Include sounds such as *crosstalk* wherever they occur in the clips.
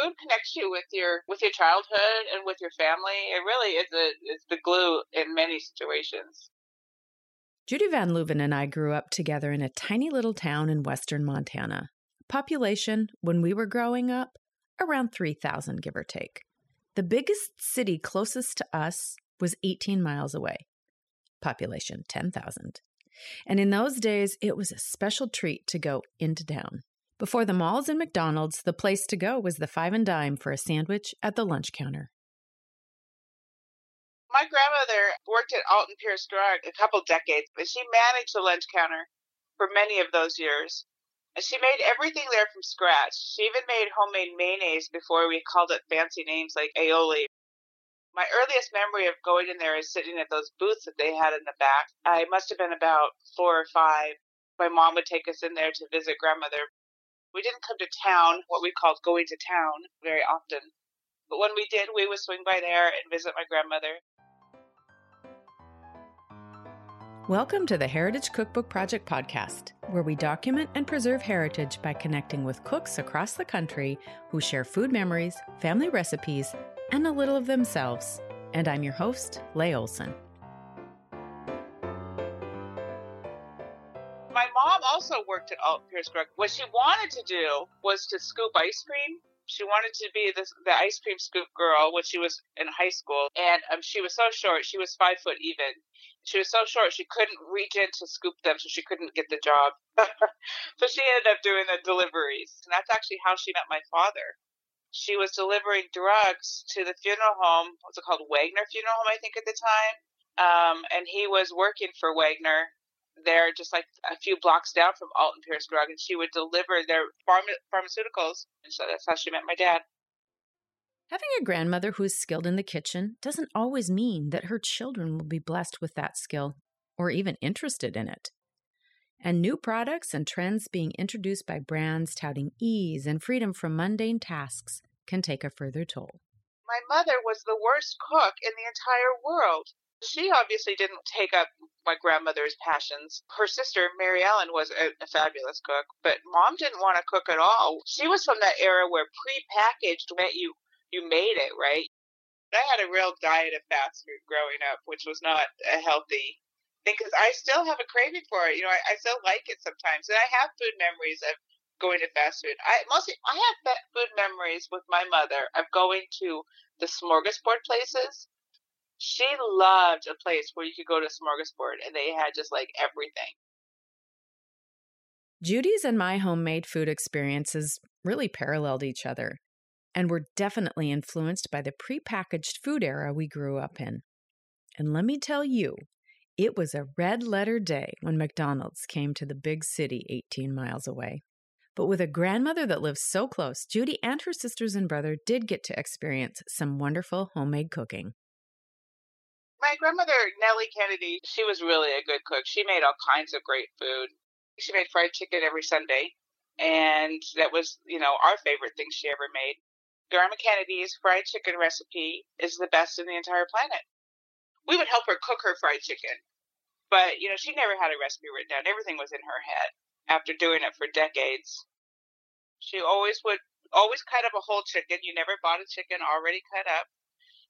food connects you with your with your childhood and with your family. It really is a is the glue in many situations. Judy Van Leuven and I grew up together in a tiny little town in western Montana. Population, when we were growing up, around 3,000, give or take. The biggest city closest to us was 18 miles away. Population 10,000. And in those days, it was a special treat to go into town. Before the malls and McDonald's, the place to go was the five and dime for a sandwich at the lunch counter. My grandmother worked at Alton Pierce Drug a couple decades, but she managed the lunch counter for many of those years. And she made everything there from scratch. She even made homemade mayonnaise before we called it fancy names like aioli. My earliest memory of going in there is sitting at those booths that they had in the back. I must have been about four or five. My mom would take us in there to visit grandmother. We didn't come to town, what we called going to town, very often. But when we did, we would swing by there and visit my grandmother. Welcome to the Heritage Cookbook Project podcast, where we document and preserve heritage by connecting with cooks across the country who share food memories, family recipes, and a little of themselves. And I'm your host, Leigh Olson. Also worked at Alton Pierce Drug. What she wanted to do was to scoop ice cream. She wanted to be the, the ice cream scoop girl when she was in high school. And um, she was so short. She was five foot even. She was so short she couldn't reach in to scoop them, so she couldn't get the job. *laughs* so she ended up doing the deliveries. And that's actually how she met my father she was delivering drugs to the funeral home. What's it called? Wagner Funeral Home, I think, at the time. Um, and he was working for Wagner there, just like a few blocks down from Alton Pierce Drug, and she would deliver their pharma- pharmaceuticals. And so that's how she met my dad. Having a grandmother who is skilled in the kitchen doesn't always mean that her children will be blessed with that skill or even interested in it and new products and trends being introduced by brands touting ease and freedom from mundane tasks can take a further toll. My mother was the worst cook in the entire world. She obviously didn't take up my grandmother's passions. Her sister, Mary Ellen, was a, a fabulous cook, but mom didn't want to cook at all. She was from that era where pre-packaged meant you you made it, right? I had a real diet of fast food growing up, which was not a healthy thing because I still have a craving for it. You know, I, I still like it sometimes, and I have food memories of going to fast food. I mostly I have food memories with my mother of going to the smorgasbord places. She loved a place where you could go to smorgasbord and they had just like everything. Judy's and my homemade food experiences really paralleled each other and were definitely influenced by the prepackaged food era we grew up in. And let me tell you, it was a red letter day when McDonald's came to the big city 18 miles away. But with a grandmother that lives so close, Judy and her sisters and brother did get to experience some wonderful homemade cooking. My grandmother, Nellie Kennedy, she was really a good cook. She made all kinds of great food. She made fried chicken every Sunday, and that was, you know, our favorite thing she ever made. Grandma Kennedy's fried chicken recipe is the best in the entire planet. We would help her cook her fried chicken but, you know, she never had a recipe written down. Everything was in her head after doing it for decades. She always would always cut up a whole chicken. You never bought a chicken already cut up.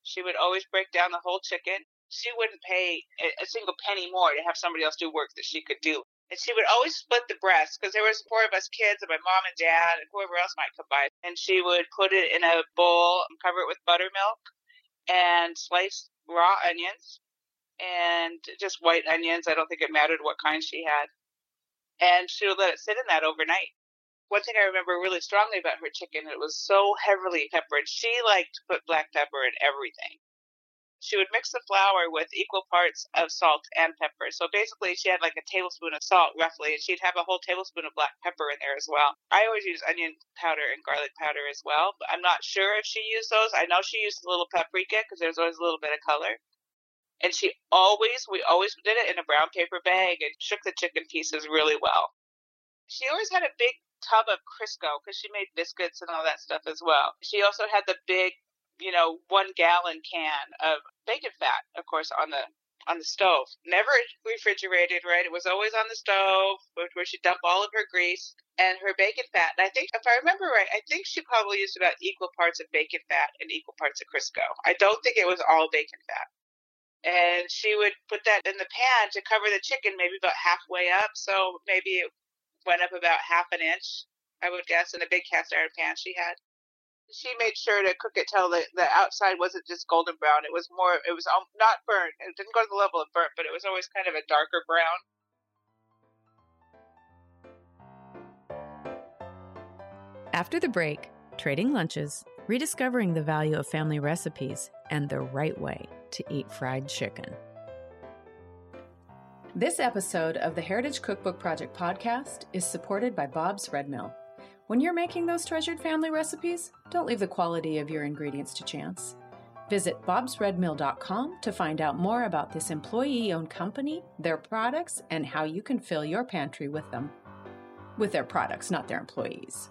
She would always break down the whole chicken. She wouldn't pay a single penny more to have somebody else do work that she could do. And she would always split the breast because there was four of us kids and my mom and dad and whoever else might come by. And she would put it in a bowl and cover it with buttermilk and slice raw onions and just white onions. I don't think it mattered what kind she had. And she would let it sit in that overnight. One thing I remember really strongly about her chicken, it was so heavily peppered. She liked to put black pepper in everything. She would mix the flour with equal parts of salt and pepper. So basically, she had like a tablespoon of salt, roughly, and she'd have a whole tablespoon of black pepper in there as well. I always use onion powder and garlic powder as well, but I'm not sure if she used those. I know she used a little paprika because there's always a little bit of color. And she always, we always did it in a brown paper bag and shook the chicken pieces really well. She always had a big tub of Crisco because she made biscuits and all that stuff as well. She also had the big, you know, one gallon can of bacon fat, of course, on the on the stove. Never refrigerated, right? It was always on the stove where she dumped all of her grease and her bacon fat. And I think, if I remember right, I think she probably used about equal parts of bacon fat and equal parts of Crisco. I don't think it was all bacon fat. And she would put that in the pan to cover the chicken, maybe about halfway up. So maybe it went up about half an inch, I would guess, in a big cast iron pan she had she made sure to cook it till the, the outside wasn't just golden brown. It was more, it was um, not burnt. It didn't go to the level of burnt, but it was always kind of a darker brown. After the break, trading lunches, rediscovering the value of family recipes, and the right way to eat fried chicken. This episode of the Heritage Cookbook Project podcast is supported by Bob's Red Mill. When you're making those treasured family recipes, don't leave the quality of your ingredients to chance. Visit bobsredmill.com to find out more about this employee owned company, their products, and how you can fill your pantry with them. With their products, not their employees.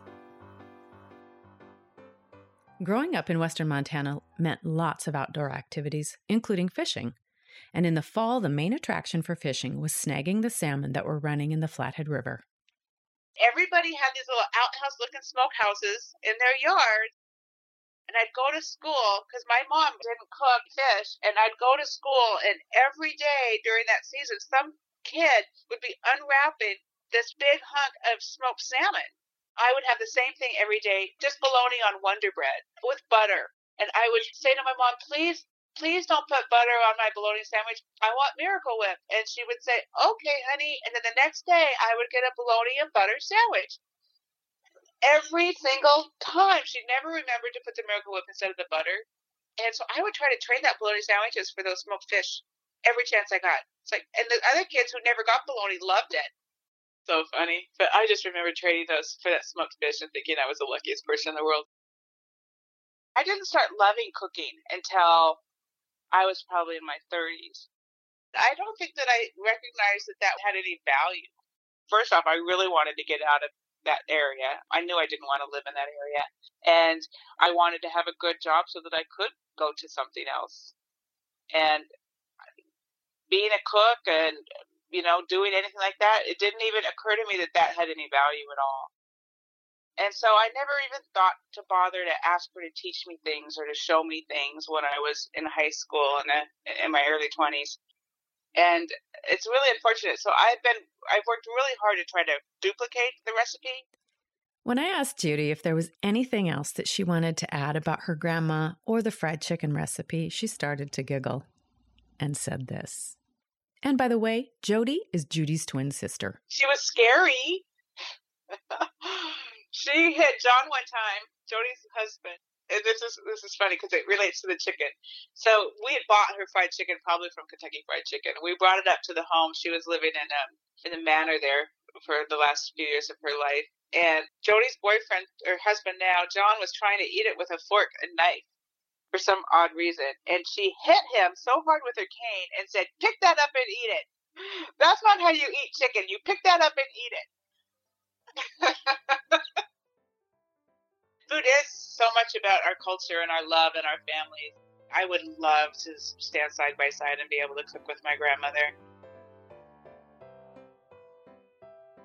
Growing up in western Montana meant lots of outdoor activities, including fishing. And in the fall, the main attraction for fishing was snagging the salmon that were running in the Flathead River everybody had these little outhouse looking smokehouses in their yard. And I'd go to school because my mom didn't cook fish. And I'd go to school, and every day during that season, some kid would be unwrapping this big hunk of smoked salmon. I would have the same thing every day, just bologna on Wonder Bread with butter. And I would say to my mom, please please don't put butter on my bologna sandwich. I want Miracle Whip. And she would say, okay, honey. And then the next day, I would get a bologna and butter sandwich. Every single time. She never remembered to put the Miracle Whip instead of the butter. And so I would try to trade that bologna sandwiches for those smoked fish every chance I got. It's like, and the other kids who never got bologna loved it. So funny. But I just remember trading those for that smoked fish and thinking I was the luckiest person in the world. I didn't start loving cooking until I was probably in my 30s. I don't think that I recognized that that had any value. First off, I really wanted to get out of that area. I knew I didn't want to live in that area. And I wanted to have a good job so that I could go to something else. And being a cook and, you know, doing anything like that, it didn't even occur to me that that had any value at all. And so I never even thought to bother to ask her to teach me things or to show me things when I was in high school and uh, in my early 20s. And it's really unfortunate. So I've been I've worked really hard to try to duplicate the recipe. When I asked Judy if there was anything else that she wanted to add about her grandma or the fried chicken recipe, she started to giggle and said this. And by the way, Jody is Judy's twin sister. She was scary. *laughs* She hit John one time, Jody's husband. And this is this is funny because it relates to the chicken. So we had bought her fried chicken probably from Kentucky Fried Chicken. We brought it up to the home. She was living in um in the manor there for the last few years of her life. And Jody's boyfriend or husband now, John, was trying to eat it with a fork and knife for some odd reason. And she hit him so hard with her cane and said, Pick that up and eat it. That's not how you eat chicken. You pick that up and eat it. *laughs* food is so much about our culture and our love and our families. I would love to stand side by side and be able to cook with my grandmother.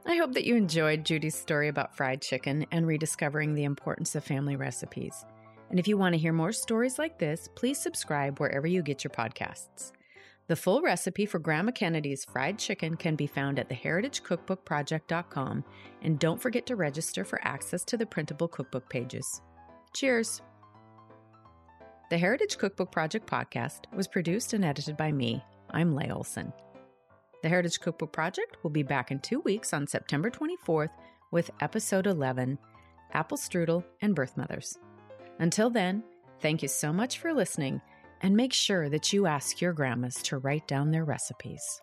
I hope that you enjoyed Judy's story about fried chicken and rediscovering the importance of family recipes. And if you want to hear more stories like this, please subscribe wherever you get your podcasts. The full recipe for Grandma Kennedy's fried chicken can be found at theheritagecookbookproject.com, and don't forget to register for access to the printable cookbook pages. Cheers! The Heritage Cookbook Project podcast was produced and edited by me. I'm Leigh Olson. The Heritage Cookbook Project will be back in two weeks on September 24th with episode 11 Apple Strudel and Birth Mothers. Until then, thank you so much for listening and make sure that you ask your grandmas to write down their recipes.